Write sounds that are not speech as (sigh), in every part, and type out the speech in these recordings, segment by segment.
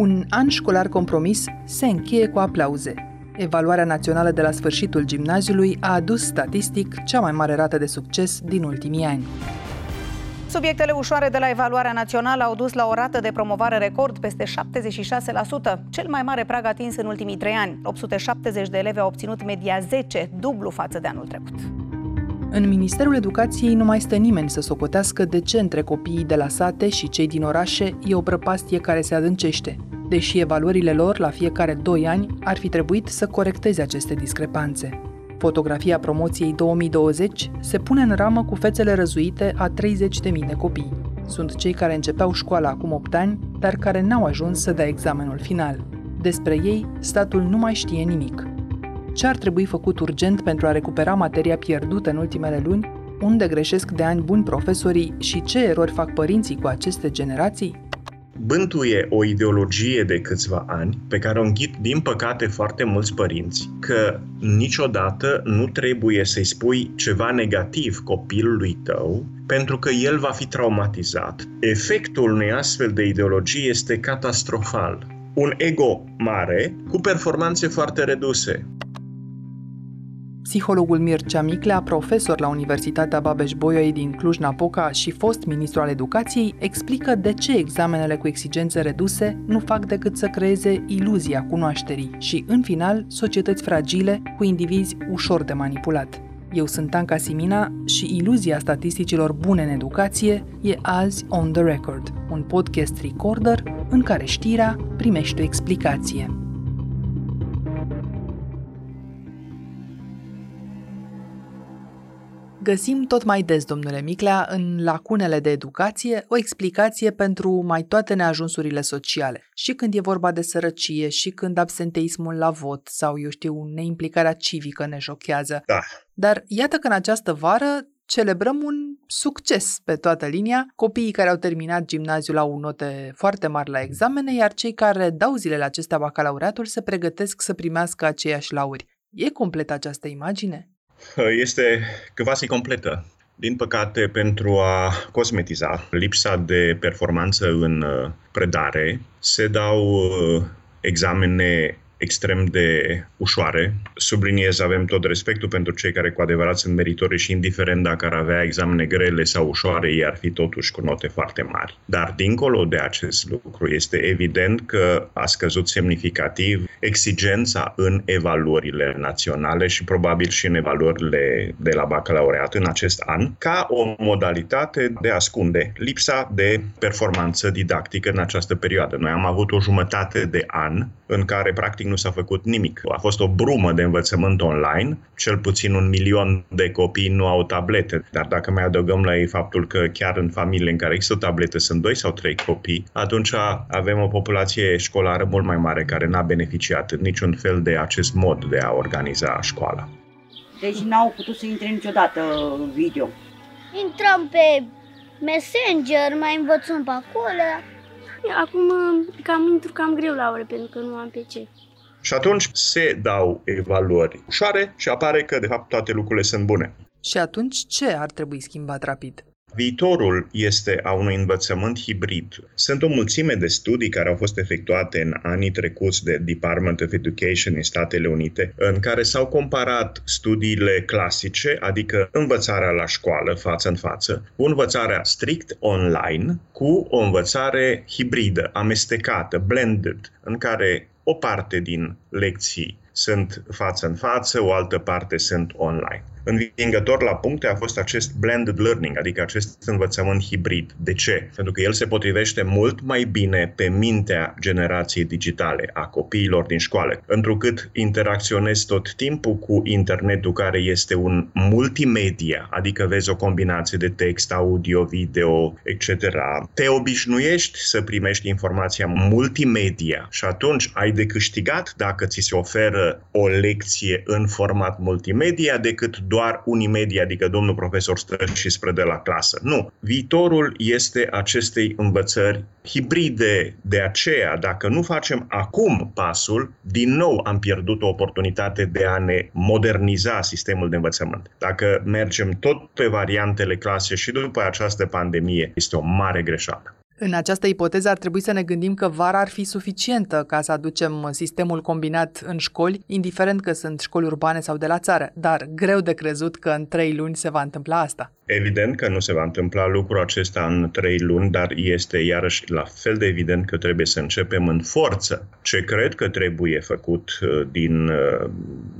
Un an școlar compromis se încheie cu aplauze. Evaluarea națională de la sfârșitul gimnaziului a adus statistic cea mai mare rată de succes din ultimii ani. Subiectele ușoare de la evaluarea națională au dus la o rată de promovare record peste 76%, cel mai mare prag atins în ultimii trei ani. 870 de elevi au obținut media 10, dublu față de anul trecut. În Ministerul Educației nu mai stă nimeni să socotească de ce între copiii de la sate și cei din orașe e o prăpastie care se adâncește, deși evaluările lor la fiecare 2 ani ar fi trebuit să corecteze aceste discrepanțe. Fotografia promoției 2020 se pune în ramă cu fețele răzuite a 30.000 de copii. Sunt cei care începeau școala acum 8 ani, dar care n-au ajuns să dea examenul final. Despre ei, statul nu mai știe nimic. Ce ar trebui făcut urgent pentru a recupera materia pierdută în ultimele luni? Unde greșesc de ani buni profesorii și ce erori fac părinții cu aceste generații? Bântuie o ideologie de câțiva ani pe care o înghit, din păcate, foarte mulți părinți, că niciodată nu trebuie să-i spui ceva negativ copilului tău pentru că el va fi traumatizat. Efectul unei astfel de ideologie este catastrofal. Un ego mare cu performanțe foarte reduse. Psihologul Mircea Miclea, profesor la Universitatea Babeș-Bolyai din Cluj-Napoca și fost ministru al educației, explică de ce examenele cu exigențe reduse nu fac decât să creeze iluzia cunoașterii și, în final, societăți fragile cu indivizi ușor de manipulat. Eu sunt Anca Simina și iluzia statisticilor bune în educație e azi On The Record, un podcast recorder în care știrea primește o explicație. Găsim tot mai des, domnule Miclea, în lacunele de educație o explicație pentru mai toate neajunsurile sociale. Și când e vorba de sărăcie, și când absenteismul la vot sau, eu știu, neimplicarea civică ne șochează. Da. Dar iată că în această vară celebrăm un succes pe toată linia. Copiii care au terminat gimnaziul au note foarte mari la examene, iar cei care dau zilele acestea bacalaureatul se pregătesc să primească aceiași lauri. E complet această imagine? Este quasi completă. Din păcate, pentru a cosmetiza lipsa de performanță în uh, predare, se dau uh, examene extrem de ușoare. Subliniez, avem tot respectul pentru cei care cu adevărat sunt meritori și indiferent dacă ar avea examene grele sau ușoare, ei ar fi totuși cu note foarte mari. Dar dincolo de acest lucru, este evident că a scăzut semnificativ exigența în evaluările naționale și probabil și în evaluările de la bacalaureat în acest an, ca o modalitate de a ascunde lipsa de performanță didactică în această perioadă. Noi am avut o jumătate de an în care practic nu s-a făcut nimic. A fost o brumă de învățământ online, cel puțin un milion de copii nu au tablete, dar dacă mai adăugăm la ei faptul că chiar în familiile în care există tablete sunt doi sau trei copii, atunci avem o populație școlară mult mai mare care n-a beneficiat în niciun fel de acest mod de a organiza școala. Deci n-au putut să intre niciodată video. Intrăm pe Messenger, mai învățăm pe acolo. Acum cam intru cam greu la ore pentru că nu am PC. Și atunci se dau evaluări ușoare și apare că, de fapt, toate lucrurile sunt bune. Și atunci ce ar trebui schimbat rapid? Viitorul este a unui învățământ hibrid. Sunt o mulțime de studii care au fost efectuate în anii trecuți de Department of Education în Statele Unite, în care s-au comparat studiile clasice, adică învățarea la școală, față în față, cu învățarea strict online, cu o învățare hibridă, amestecată, blended, în care o parte din lecții sunt față în față, o altă parte sunt online. Învingător la puncte a fost acest blended learning, adică acest învățământ hibrid. De ce? Pentru că el se potrivește mult mai bine pe mintea generației digitale, a copiilor din școală, întrucât interacționezi tot timpul cu internetul care este un multimedia, adică vezi o combinație de text, audio, video, etc. Te obișnuiești să primești informația multimedia și atunci ai de câștigat dacă ți se oferă o lecție în format multimedia decât doar Unimedia, adică domnul profesor stă și spre de la clasă. Nu. Viitorul este acestei învățări hibride. De aceea, dacă nu facem acum pasul, din nou am pierdut o oportunitate de a ne moderniza sistemul de învățământ. Dacă mergem tot pe variantele clase și după această pandemie, este o mare greșeală. În această ipoteză ar trebui să ne gândim că vara ar fi suficientă ca să aducem sistemul combinat în școli, indiferent că sunt școli urbane sau de la țară, dar greu de crezut că în trei luni se va întâmpla asta. Evident că nu se va întâmpla lucrul acesta în trei luni, dar este iarăși la fel de evident că trebuie să începem în forță. Ce cred că trebuie făcut uh, din uh,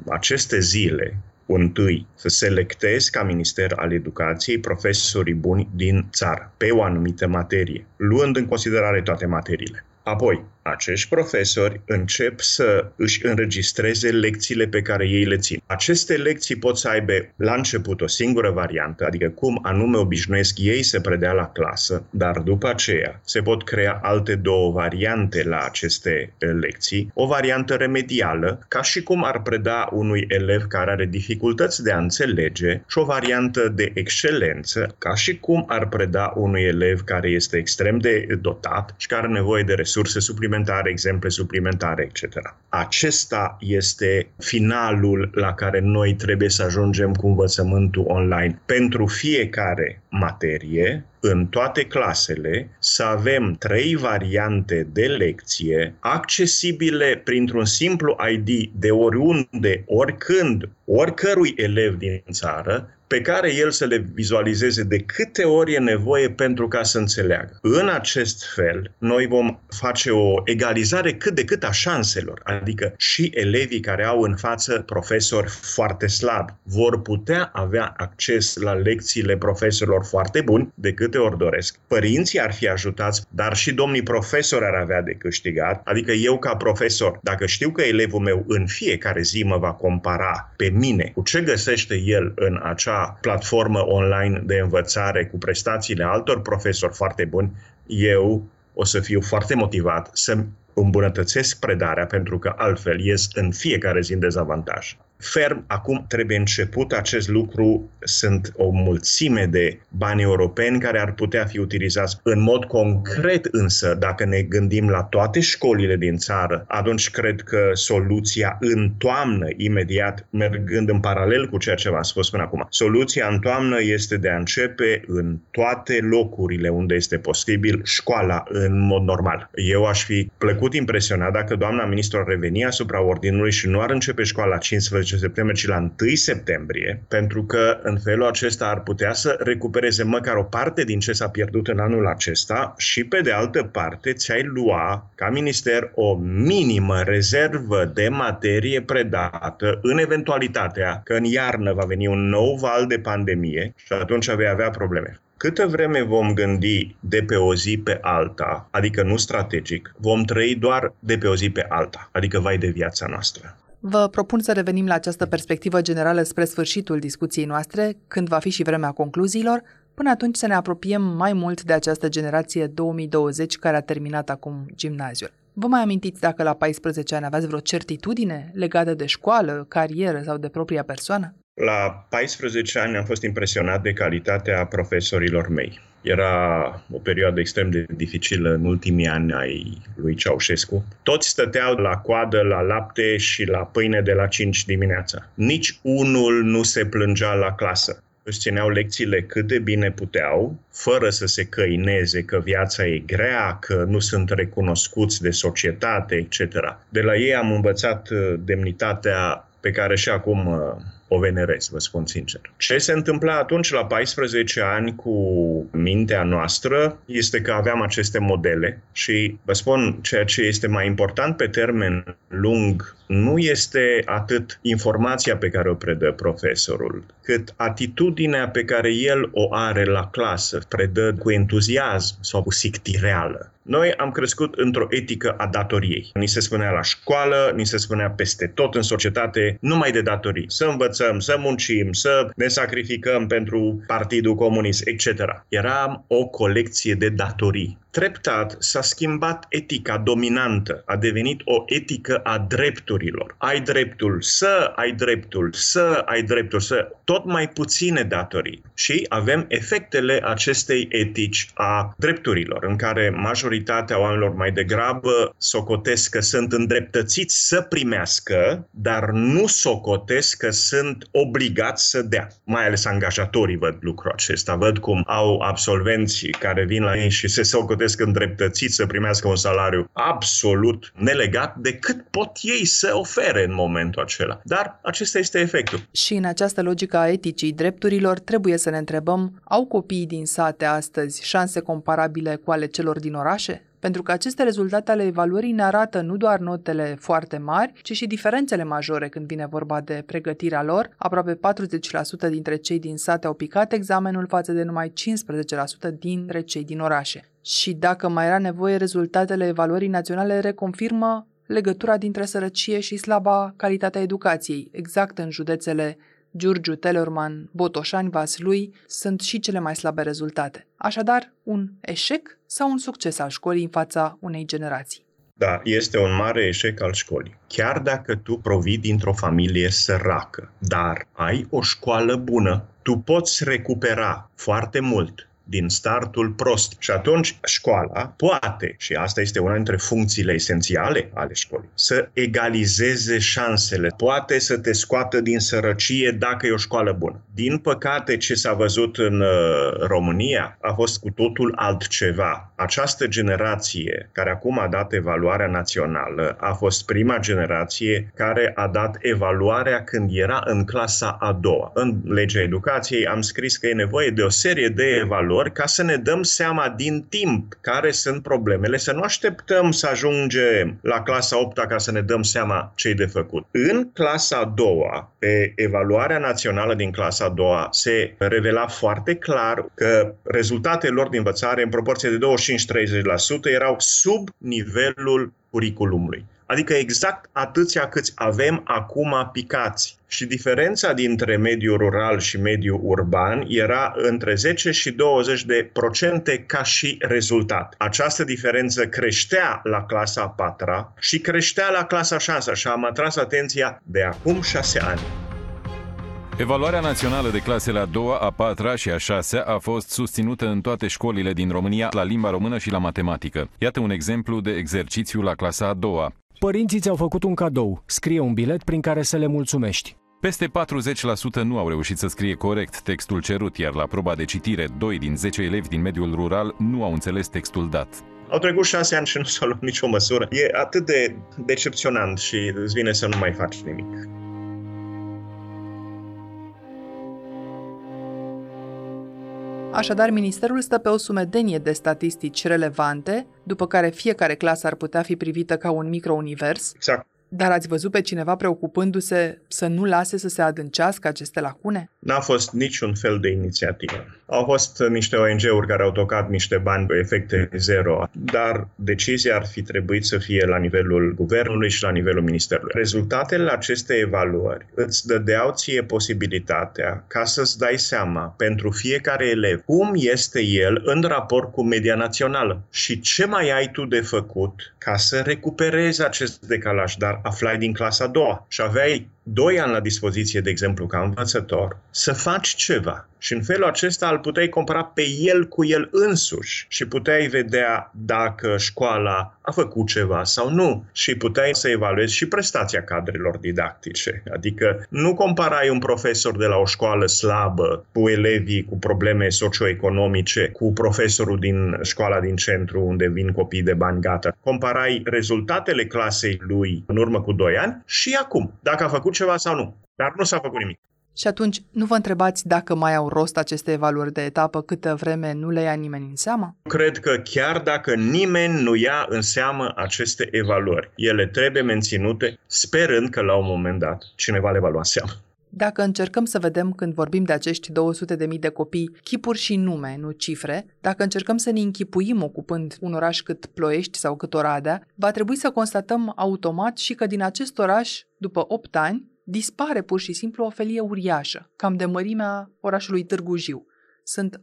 aceste zile întâi să selectezi ca Minister al Educației profesorii buni din țară pe o anumită materie, luând în considerare toate materiile. Apoi, acești profesori încep să își înregistreze lecțiile pe care ei le țin. Aceste lecții pot să aibă la început o singură variantă, adică cum anume obișnuiesc ei să predea la clasă, dar după aceea se pot crea alte două variante la aceste lecții. O variantă remedială, ca și cum ar preda unui elev care are dificultăți de a înțelege, și o variantă de excelență, ca și cum ar preda unui elev care este extrem de dotat și care are nevoie de resurse suplimentare suplimentare, exemple suplimentare, etc. Acesta este finalul la care noi trebuie să ajungem cu învățământul online. Pentru fiecare materie, în toate clasele, să avem trei variante de lecție accesibile printr-un simplu ID de oriunde, oricând, oricărui elev din țară, pe care el să le vizualizeze de câte ori e nevoie pentru ca să înțeleagă. În acest fel, noi vom face o egalizare cât de cât a șanselor, adică și elevii care au în față profesori foarte slabi vor putea avea acces la lecțiile profesorilor foarte buni de câte ori doresc. Părinții ar fi ajutați, dar și domnii profesori ar avea de câștigat, adică eu ca profesor, dacă știu că elevul meu în fiecare zi mă va compara pe mine cu ce găsește el în acea platformă online de învățare cu prestațiile altor profesori foarte buni, eu o să fiu foarte motivat să îmbunătățesc predarea pentru că altfel ies în fiecare zi în dezavantaj ferm. Acum trebuie început acest lucru. Sunt o mulțime de bani europeni care ar putea fi utilizați în mod concret însă, dacă ne gândim la toate școlile din țară, atunci cred că soluția în toamnă, imediat, mergând în paralel cu ceea ce v-am spus până acum, soluția în toamnă este de a începe în toate locurile unde este posibil școala în mod normal. Eu aș fi plăcut impresionat dacă doamna ministru ar reveni asupra ordinului și nu ar începe școala 15 15 septembrie, ci la 1 septembrie, pentru că în felul acesta ar putea să recupereze măcar o parte din ce s-a pierdut în anul acesta și, pe de altă parte, ți-ai lua ca minister o minimă rezervă de materie predată în eventualitatea că în iarnă va veni un nou val de pandemie și atunci vei avea probleme. Câtă vreme vom gândi de pe o zi pe alta, adică nu strategic, vom trăi doar de pe o zi pe alta, adică vai de viața noastră. Vă propun să revenim la această perspectivă generală spre sfârșitul discuției noastre, când va fi și vremea concluziilor, până atunci să ne apropiem mai mult de această generație 2020 care a terminat acum gimnaziul. Vă mai amintiți dacă la 14 ani aveați vreo certitudine legată de școală, carieră sau de propria persoană? La 14 ani am fost impresionat de calitatea profesorilor mei. Era o perioadă extrem de dificilă în ultimii ani ai lui Ceaușescu. Toți stăteau la coadă la lapte și la pâine de la 5 dimineața. Nici unul nu se plângea la clasă își țineau lecțiile cât de bine puteau, fără să se căineze că viața e grea, că nu sunt recunoscuți de societate, etc. De la ei am învățat uh, demnitatea pe care și acum uh, o venerez, vă spun sincer. Ce se întâmpla atunci, la 14 ani, cu mintea noastră, este că aveam aceste modele și vă spun ceea ce este mai important pe termen lung nu este atât informația pe care o predă profesorul, cât atitudinea pe care el o are la clasă, predă cu entuziasm sau cu sictireală. Noi am crescut într-o etică a datoriei. Ni se spunea la școală, ni se spunea peste tot în societate, numai de datorii. Să învățăm, să muncim, să ne sacrificăm pentru Partidul Comunist, etc. Era o colecție de datorii treptat s-a schimbat etica dominantă, a devenit o etică a drepturilor. Ai dreptul să, ai dreptul să, ai dreptul să, tot mai puține datorii. Și avem efectele acestei etici a drepturilor, în care majoritatea oamenilor mai degrabă socotesc că sunt îndreptățiți să primească, dar nu socotesc că sunt obligați să dea. Mai ales angajatorii văd lucrul acesta, văd cum au absolvenți care vin la ei și se socotesc socotesc îndreptățiți să primească un salariu absolut nelegat de cât pot ei să ofere în momentul acela. Dar acesta este efectul. Și în această logică a eticii drepturilor trebuie să ne întrebăm, au copiii din sate astăzi șanse comparabile cu ale celor din orașe? Pentru că aceste rezultate ale evaluării ne arată nu doar notele foarte mari, ci și diferențele majore când vine vorba de pregătirea lor. Aproape 40% dintre cei din sate au picat examenul față de numai 15% dintre cei din orașe. Și dacă mai era nevoie, rezultatele evaluării naționale reconfirmă legătura dintre sărăcie și slaba calitatea educației, exact în județele Giurgiu, Telorman, Botoșani, Vaslui sunt și cele mai slabe rezultate. Așadar, un eșec sau un succes al școlii în fața unei generații. Da, este un mare eșec al școlii. Chiar dacă tu provii dintr-o familie săracă, dar ai o școală bună, tu poți recupera foarte mult din startul prost. Și atunci școala poate, și asta este una dintre funcțiile esențiale ale școlii, să egalizeze șansele. Poate să te scoată din sărăcie dacă e o școală bună. Din păcate, ce s-a văzut în uh, România a fost cu totul altceva. Această generație care acum a dat evaluarea națională a fost prima generație care a dat evaluarea când era în clasa a doua. În legea educației am scris că e nevoie de o serie de evaluări valori ca să ne dăm seama din timp care sunt problemele, să nu așteptăm să ajungem la clasa 8 ca să ne dăm seama ce e de făcut. În clasa a doua, pe evaluarea națională din clasa a doua, se revela foarte clar că rezultatele lor de învățare în proporție de 25-30% erau sub nivelul curriculumului. Adică exact atâția câți avem acum picați. Și diferența dintre mediul rural și mediul urban era între 10 și 20 de procente ca și rezultat. Această diferență creștea la clasa 4 și creștea la clasa 6 și am atras atenția de acum 6 ani. Evaluarea națională de clasele a doua, a patra și a șasea a fost susținută în toate școlile din România la limba română și la matematică. Iată un exemplu de exercițiu la clasa a doua. Părinții ți-au făcut un cadou. Scrie un bilet prin care să le mulțumești. Peste 40% nu au reușit să scrie corect textul cerut, iar la proba de citire, 2 din 10 elevi din mediul rural nu au înțeles textul dat. Au trecut șase ani și nu s-a luat nicio măsură. E atât de decepționant și îți vine să nu mai faci nimic. Așadar, ministerul stă pe o sumedenie de statistici relevante, după care fiecare clasă ar putea fi privită ca un microunivers. Exact. Dar ați văzut pe cineva preocupându-se să nu lase să se adâncească aceste lacune? N-a fost niciun fel de inițiativă. Au fost niște ONG-uri care au tocat niște bani pe efecte zero, dar decizia ar fi trebuit să fie la nivelul guvernului și la nivelul ministerului. Rezultatele acestei evaluări îți dădeau ție posibilitatea ca să-ți dai seama pentru fiecare elev cum este el în raport cu media națională și ce mai ai tu de făcut ca să recuperezi acest decalaj. Dar a Flying Class Ador. Já veio 2 ani la dispoziție, de exemplu, ca învățător, să faci ceva. Și în felul acesta îl puteai compara pe el cu el însuși și puteai vedea dacă școala a făcut ceva sau nu și puteai să evaluezi și prestația cadrelor didactice. Adică nu comparai un profesor de la o școală slabă cu elevii cu probleme socioeconomice, cu profesorul din școala din centru unde vin copii de bani gata. Comparai rezultatele clasei lui în urmă cu 2 ani și acum. Dacă a făcut ceva sau nu. Dar nu s-a făcut nimic. Și atunci, nu vă întrebați dacă mai au rost aceste evaluări de etapă câtă vreme nu le ia nimeni în seamă? Cred că chiar dacă nimeni nu ia în seamă aceste evaluări, ele trebuie menținute, sperând că la un moment dat cineva le va lua în seamă. Dacă încercăm să vedem când vorbim de acești 200.000 de copii chipuri și nume, nu cifre, dacă încercăm să ne închipuim ocupând un oraș cât Ploiești sau cât Oradea, va trebui să constatăm automat și că din acest oraș, după 8 ani, dispare pur și simplu o felie uriașă, cam de mărimea orașului Târgu Jiu. Sunt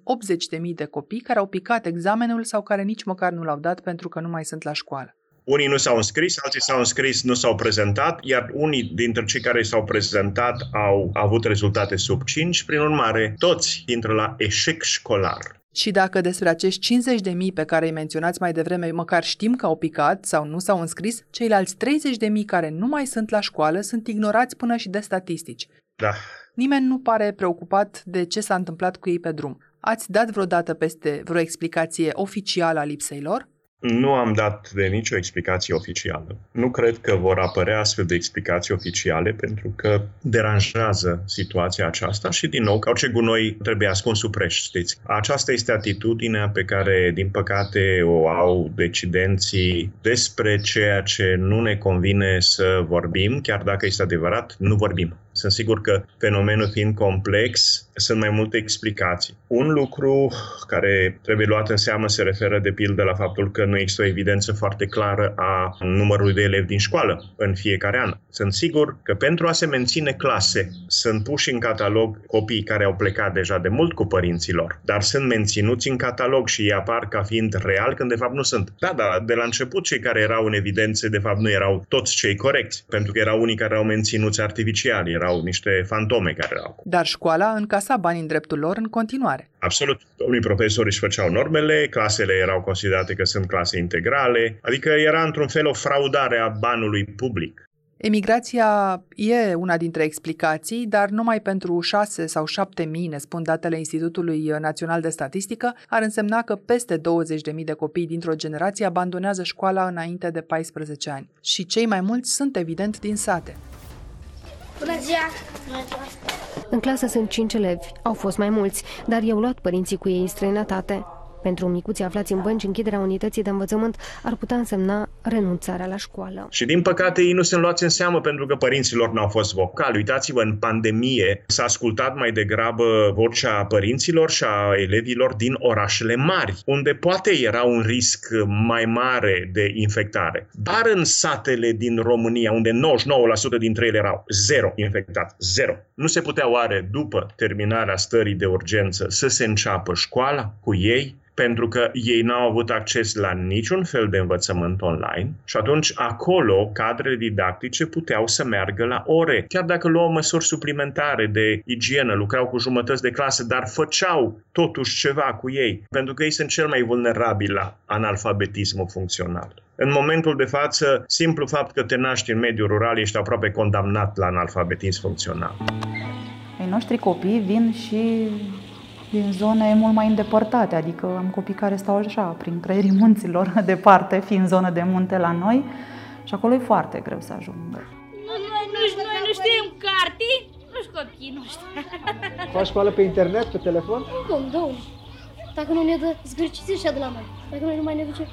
80.000 de copii care au picat examenul sau care nici măcar nu l-au dat pentru că nu mai sunt la școală. Unii nu s-au înscris, alții s-au înscris, nu s-au prezentat, iar unii dintre cei care s-au prezentat au avut rezultate sub 5. Prin urmare, toți intră la eșec școlar. Și dacă despre acești 50 de mii pe care îi menționați mai devreme măcar știm că au picat sau nu s-au înscris, ceilalți 30 de mii care nu mai sunt la școală sunt ignorați până și de statistici. Da. Nimeni nu pare preocupat de ce s-a întâmplat cu ei pe drum. Ați dat vreodată peste vreo explicație oficială a lipsei lor? Nu am dat de nicio explicație oficială. Nu cred că vor apărea astfel de explicații oficiale pentru că deranjează situația aceasta și, din nou, ca orice gunoi trebuie ascuns sub preș, știți. Aceasta este atitudinea pe care, din păcate, o au decidenții despre ceea ce nu ne convine să vorbim, chiar dacă este adevărat, nu vorbim. Sunt sigur că fenomenul fiind complex, sunt mai multe explicații. Un lucru care trebuie luat în seamă se referă de pildă la faptul că nu există o evidență foarte clară a numărului de elevi din școală în fiecare an. Sunt sigur că pentru a se menține clase sunt puși în catalog copii care au plecat deja de mult cu părinții lor, dar sunt menținuți în catalog și ei apar ca fiind real când de fapt nu sunt. Da, da, de la început cei care erau în evidență de fapt nu erau toți cei corecți, pentru că erau unii care erau menținuți artificial, erau niște fantome care erau. Dar școala încasa bani în dreptul lor în continuare. Absolut. Domnii profesori își făceau normele, clasele erau considerate că sunt clase integrale, adică era într-un fel o fraudare a banului public. Emigrația e una dintre explicații, dar numai pentru 6 sau 7 mii, ne spun datele Institutului Național de Statistică, ar însemna că peste 20 de mii de copii dintr-o generație abandonează școala înainte de 14 ani. Și cei mai mulți sunt evident din sate. Bună ziua! Bună ziua! În clasă sunt cinci elevi, au fost mai mulți, dar i-au luat părinții cu ei în străinătate. Pentru micuții aflați în bănci, închiderea unității de învățământ ar putea însemna renunțarea la școală. Și din păcate ei nu sunt luați în seamă pentru că părinților n-au fost vocali. Uitați-vă, în pandemie s-a ascultat mai degrabă vocea părinților și a elevilor din orașele mari, unde poate era un risc mai mare de infectare. Dar în satele din România, unde 99% dintre ele erau zero infectați, zero, nu se putea oare, după terminarea stării de urgență, să se înceapă școala cu ei? Pentru că ei n-au avut acces la niciun fel de învățământ online și atunci acolo cadrele didactice puteau să meargă la ore. Chiar dacă luau măsuri suplimentare de igienă, lucrau cu jumătăți de clasă, dar făceau totuși ceva cu ei, pentru că ei sunt cel mai vulnerabili la analfabetismul funcțional. În momentul de față, simplu fapt că te naști în mediul rural, ești aproape condamnat la analfabetism funcțional. Ai noștri copii vin și din zone mult mai îndepărtate, adică am copii care stau așa, prin creierii munților, (laughs) departe, fiind zonă de munte la noi și acolo e foarte greu să ajungă. Noi, noi, noi nu știm carte, nu știu copiii noștri. Faci școală pe internet, pe telefon? Cum, domnul? Dacă nu ne dă zgârciți și de la noi. Dacă noi nu mai ne duce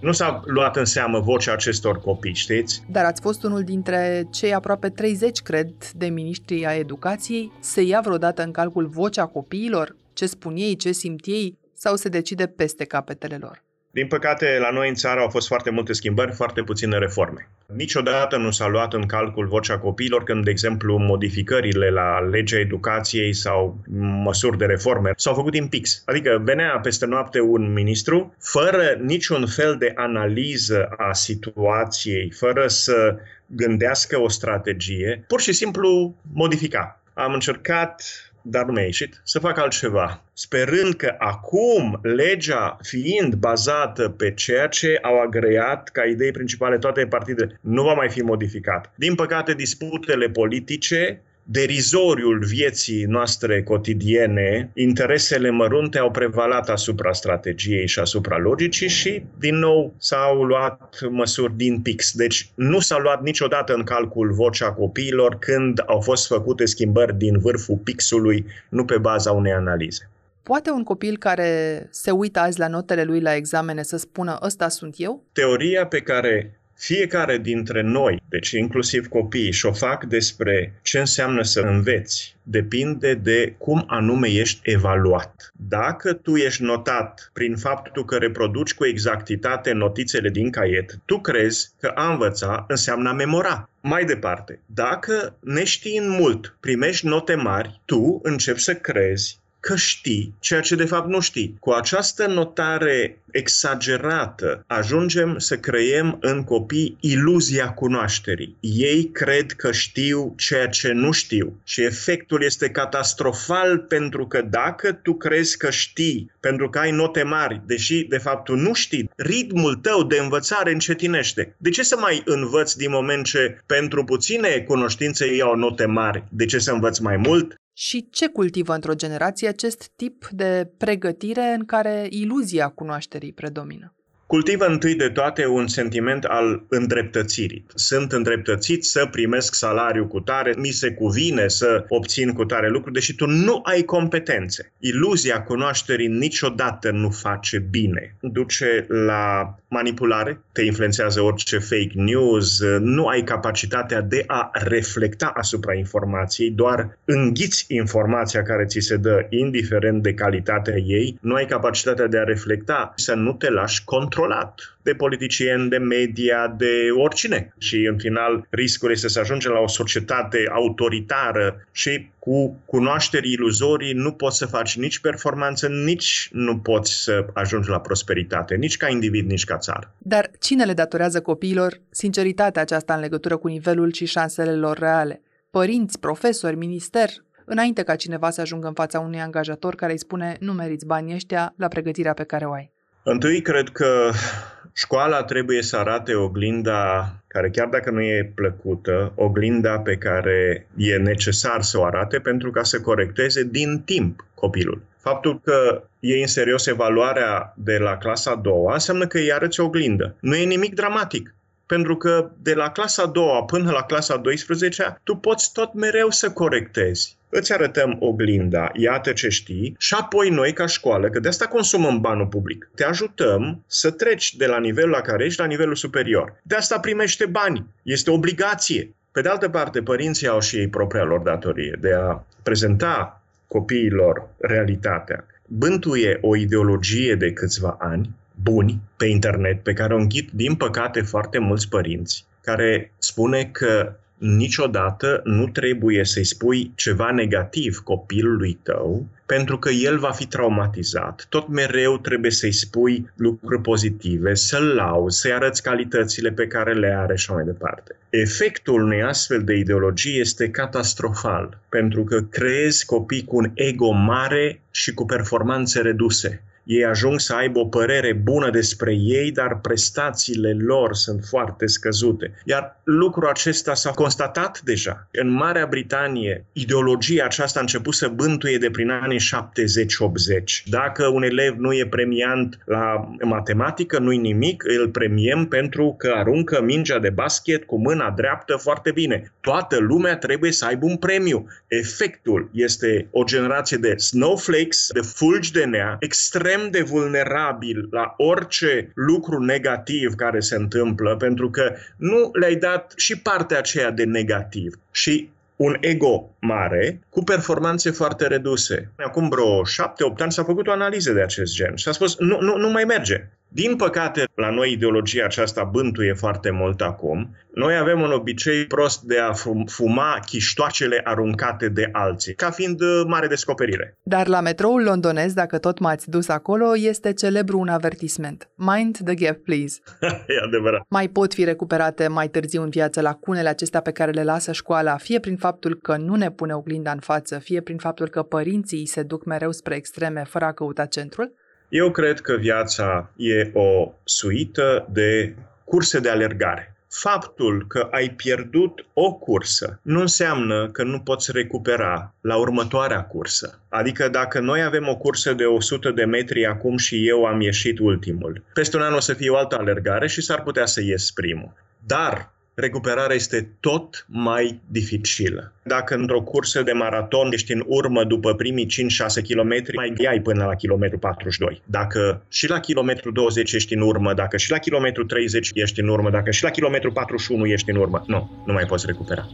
nu s-a luat în seamă vocea acestor copii, știți? Dar ați fost unul dintre cei aproape 30, cred, de miniștri a educației. Se ia vreodată în calcul vocea copiilor? Ce spun ei, ce simt ei? Sau se decide peste capetele lor? Din păcate, la noi în țară au fost foarte multe schimbări, foarte puține reforme. Niciodată nu s-a luat în calcul vocea copiilor când, de exemplu, modificările la legea educației sau măsuri de reforme s-au făcut în pix. Adică venea peste noapte un ministru fără niciun fel de analiză a situației, fără să gândească o strategie, pur și simplu modifica. Am încercat dar nu mi-a ieșit, să fac altceva. Sperând că acum, legea fiind bazată pe ceea ce au agreat ca idei principale toate partidele, nu va mai fi modificat. Din păcate, disputele politice derizoriul vieții noastre cotidiene, interesele mărunte au prevalat asupra strategiei și asupra logicii și, din nou, s-au luat măsuri din pix. Deci nu s-a luat niciodată în calcul vocea copiilor când au fost făcute schimbări din vârful pixului, nu pe baza unei analize. Poate un copil care se uită azi la notele lui la examene să spună ăsta sunt eu? Teoria pe care fiecare dintre noi, deci inclusiv copiii, și-o fac despre ce înseamnă să înveți, depinde de cum anume ești evaluat. Dacă tu ești notat prin faptul că reproduci cu exactitate notițele din caiet, tu crezi că a învăța înseamnă a memora. Mai departe, dacă neștiind mult primești note mari, tu începi să crezi că știi ceea ce de fapt nu știi. Cu această notare exagerată ajungem să creiem în copii iluzia cunoașterii. Ei cred că știu ceea ce nu știu și efectul este catastrofal pentru că dacă tu crezi că știi pentru că ai note mari, deși de fapt tu nu știi, ritmul tău de învățare încetinește. De ce să mai învăț din moment ce pentru puține cunoștințe iau note mari? De ce să învăț mai mult? Și ce cultivă într-o generație acest tip de pregătire în care iluzia cunoașterii predomină? cultivă întâi de toate un sentiment al îndreptățirii. Sunt îndreptățit să primesc salariu cu tare, mi se cuvine să obțin cu tare lucruri, deși tu nu ai competențe. Iluzia cunoașterii niciodată nu face bine. Duce la manipulare, te influențează orice fake news, nu ai capacitatea de a reflecta asupra informației, doar înghiți informația care ți se dă, indiferent de calitatea ei, nu ai capacitatea de a reflecta, să nu te lași controlat controlat de politicieni, de media, de oricine. Și în final riscul este să ajungem la o societate autoritară și cu cunoașteri iluzorii nu poți să faci nici performanță, nici nu poți să ajungi la prosperitate, nici ca individ, nici ca țară. Dar cine le datorează copiilor sinceritatea aceasta în legătură cu nivelul și șansele lor reale? Părinți, profesori, minister, înainte ca cineva să ajungă în fața unui angajator care îi spune nu meriți banii ăștia la pregătirea pe care o ai. Întâi, cred că școala trebuie să arate oglinda care chiar dacă nu e plăcută, oglinda pe care e necesar să o arate pentru ca să corecteze din timp copilul. Faptul că e în serios evaluarea de la clasa a doua înseamnă că îi arăți oglindă. Nu e nimic dramatic. Pentru că de la clasa a doua până la clasa a 12 tu poți tot mereu să corectezi îți arătăm oglinda, iată ce știi, și apoi noi ca școală, că de asta consumăm banul public, te ajutăm să treci de la nivelul la care ești la nivelul superior. De asta primește bani. Este obligație. Pe de altă parte, părinții au și ei propria lor datorie de a prezenta copiilor realitatea. Bântuie o ideologie de câțiva ani, buni, pe internet, pe care o înghit, din păcate, foarte mulți părinți, care spune că niciodată nu trebuie să-i spui ceva negativ copilului tău, pentru că el va fi traumatizat. Tot mereu trebuie să-i spui lucruri pozitive, să-l lauzi, să-i arăți calitățile pe care le are și mai departe. Efectul unei astfel de ideologie este catastrofal, pentru că creezi copii cu un ego mare și cu performanțe reduse ei ajung să aibă o părere bună despre ei, dar prestațiile lor sunt foarte scăzute. Iar lucrul acesta s-a constatat deja. În Marea Britanie, ideologia aceasta a început să bântuie de prin anii 70-80. Dacă un elev nu e premiant la matematică, nu-i nimic, îl premiem pentru că aruncă mingea de basket cu mâna dreaptă foarte bine. Toată lumea trebuie să aibă un premiu. Efectul este o generație de snowflakes, de fulgi de nea, extrem extrem de vulnerabil la orice lucru negativ care se întâmplă, pentru că nu le-ai dat și partea aceea de negativ. Și un ego mare cu performanțe foarte reduse. Acum vreo șapte-opt ani s-a făcut o analiză de acest gen și s-a spus nu, nu, nu mai merge. Din păcate, la noi ideologia aceasta bântuie foarte mult acum. Noi avem un obicei prost de a fuma chiștoacele aruncate de alții, ca fiind uh, mare descoperire. Dar la metroul londonez, dacă tot m-ați dus acolo, este celebru un avertisment. Mind the gap, please. (laughs) e adevărat. Mai pot fi recuperate mai târziu în viață lacunele acestea pe care le lasă școala, fie prin faptul că nu ne pune oglinda în față, fie prin faptul că părinții se duc mereu spre extreme fără a căuta centrul? Eu cred că viața e o suită de curse de alergare. Faptul că ai pierdut o cursă nu înseamnă că nu poți recupera la următoarea cursă. Adică dacă noi avem o cursă de 100 de metri acum și eu am ieșit ultimul, peste un an o să fie o altă alergare și s-ar putea să ies primul. Dar recuperarea este tot mai dificilă. Dacă într-o cursă de maraton ești în urmă după primii 5-6 km, mai iai până la kilometru 42. Dacă și la kilometru 20 ești în urmă, dacă și la kilometru 30 ești în urmă, dacă și la kilometru 41 ești în urmă, nu, nu mai poți recupera.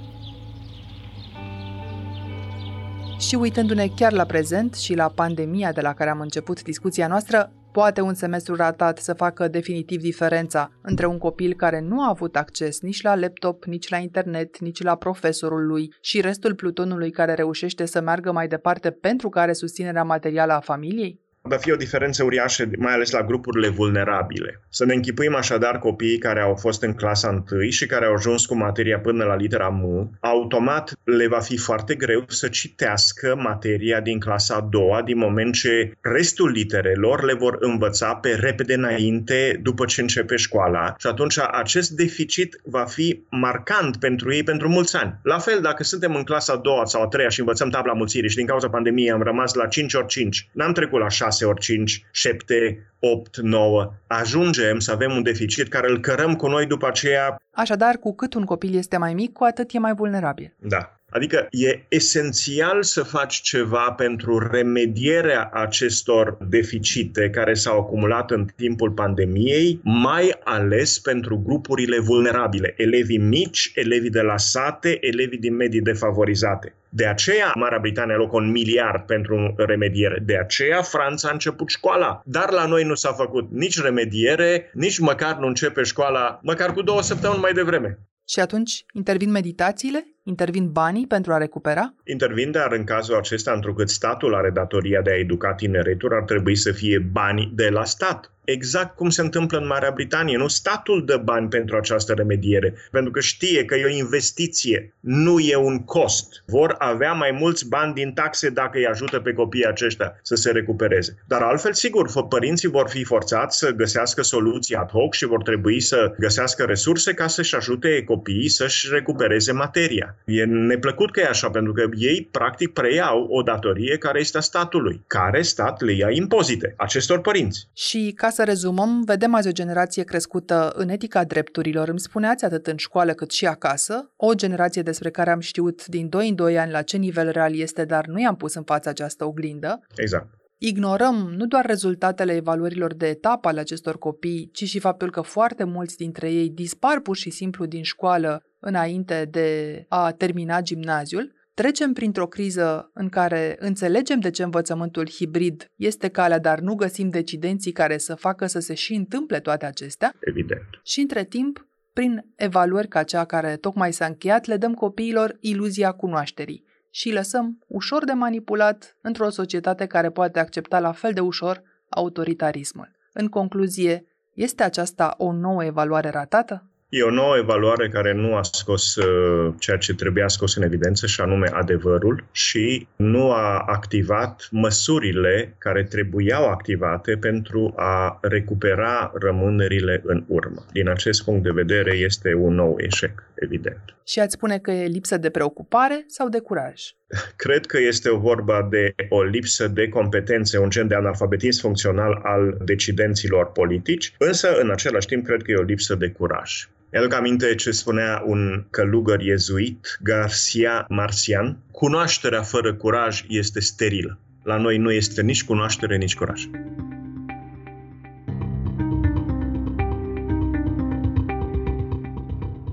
Și uitându-ne chiar la prezent și la pandemia de la care am început discuția noastră, Poate un semestru ratat să facă definitiv diferența între un copil care nu a avut acces nici la laptop, nici la internet, nici la profesorul lui și restul plutonului care reușește să meargă mai departe pentru care susținerea materială a familiei? Va fi o diferență uriașă, mai ales la grupurile vulnerabile. Să ne închipuim așadar copiii care au fost în clasa 1 și care au ajuns cu materia până la litera M, automat le va fi foarte greu să citească materia din clasa a doua, din moment ce restul literelor le vor învăța pe repede înainte după ce începe școala și atunci acest deficit va fi marcant pentru ei pentru mulți ani. La fel, dacă suntem în clasa a doua sau a treia și învățăm tabla mulțirii și din cauza pandemiei am rămas la 5 ori 5, n-am trecut la 6 ori 5, 7, 8, 9, ajungem să avem un deficit care îl cărăm cu noi după aceea. Așadar, cu cât un copil este mai mic, cu atât e mai vulnerabil. Da. Adică e esențial să faci ceva pentru remedierea acestor deficite care s-au acumulat în timpul pandemiei, mai ales pentru grupurile vulnerabile, elevii mici, elevii de la sate, elevii din medii defavorizate. De aceea Marea Britanie alocă un miliard pentru remediere. De aceea Franța a început școala. Dar la noi nu s-a făcut nici remediere, nici măcar nu începe școala, măcar cu două săptămâni mai devreme. Și atunci intervin meditațiile? Intervin banii pentru a recupera? Intervin, dar în cazul acesta, întrucât statul are datoria de a educa tineretul, ar trebui să fie bani de la stat exact cum se întâmplă în Marea Britanie. Nu statul dă bani pentru această remediere, pentru că știe că e o investiție, nu e un cost. Vor avea mai mulți bani din taxe dacă îi ajută pe copiii aceștia să se recupereze. Dar altfel, sigur, părinții vor fi forțați să găsească soluții ad hoc și vor trebui să găsească resurse ca să-și ajute copiii să-și recupereze materia. E neplăcut că e așa, pentru că ei practic preiau o datorie care este a statului, care stat le ia impozite acestor părinți. Și ca să rezumăm, vedem azi o generație crescută în etica drepturilor, îmi spuneați, atât în școală cât și acasă, o generație despre care am știut din 2 în 2 ani la ce nivel real este, dar nu i-am pus în fața această oglindă. Exact. Ignorăm nu doar rezultatele evaluărilor de etapă ale acestor copii, ci și faptul că foarte mulți dintre ei dispar pur și simplu din școală înainte de a termina gimnaziul, Trecem printr-o criză în care înțelegem de ce învățământul hibrid este calea, dar nu găsim decidenții care să facă să se și întâmple toate acestea. Evident. Și între timp, prin evaluări ca cea care tocmai s-a încheiat, le dăm copiilor iluzia cunoașterii și lăsăm ușor de manipulat într-o societate care poate accepta la fel de ușor autoritarismul. În concluzie, este aceasta o nouă evaluare ratată? E o nouă evaluare care nu a scos uh, ceea ce trebuia scos în evidență, și anume adevărul, și nu a activat măsurile care trebuiau activate pentru a recupera rămânerile în urmă. Din acest punct de vedere, este un nou eșec, evident. Și ați spune că e lipsă de preocupare sau de curaj? Cred că este o vorba de o lipsă de competențe, un gen de analfabetism funcțional al decidenților politici, însă, în același timp, cred că e o lipsă de curaj. Mi-aduc aminte ce spunea un călugăr iezuit, Garcia Marcian, cunoașterea fără curaj este sterilă. La noi nu este nici cunoaștere, nici curaj.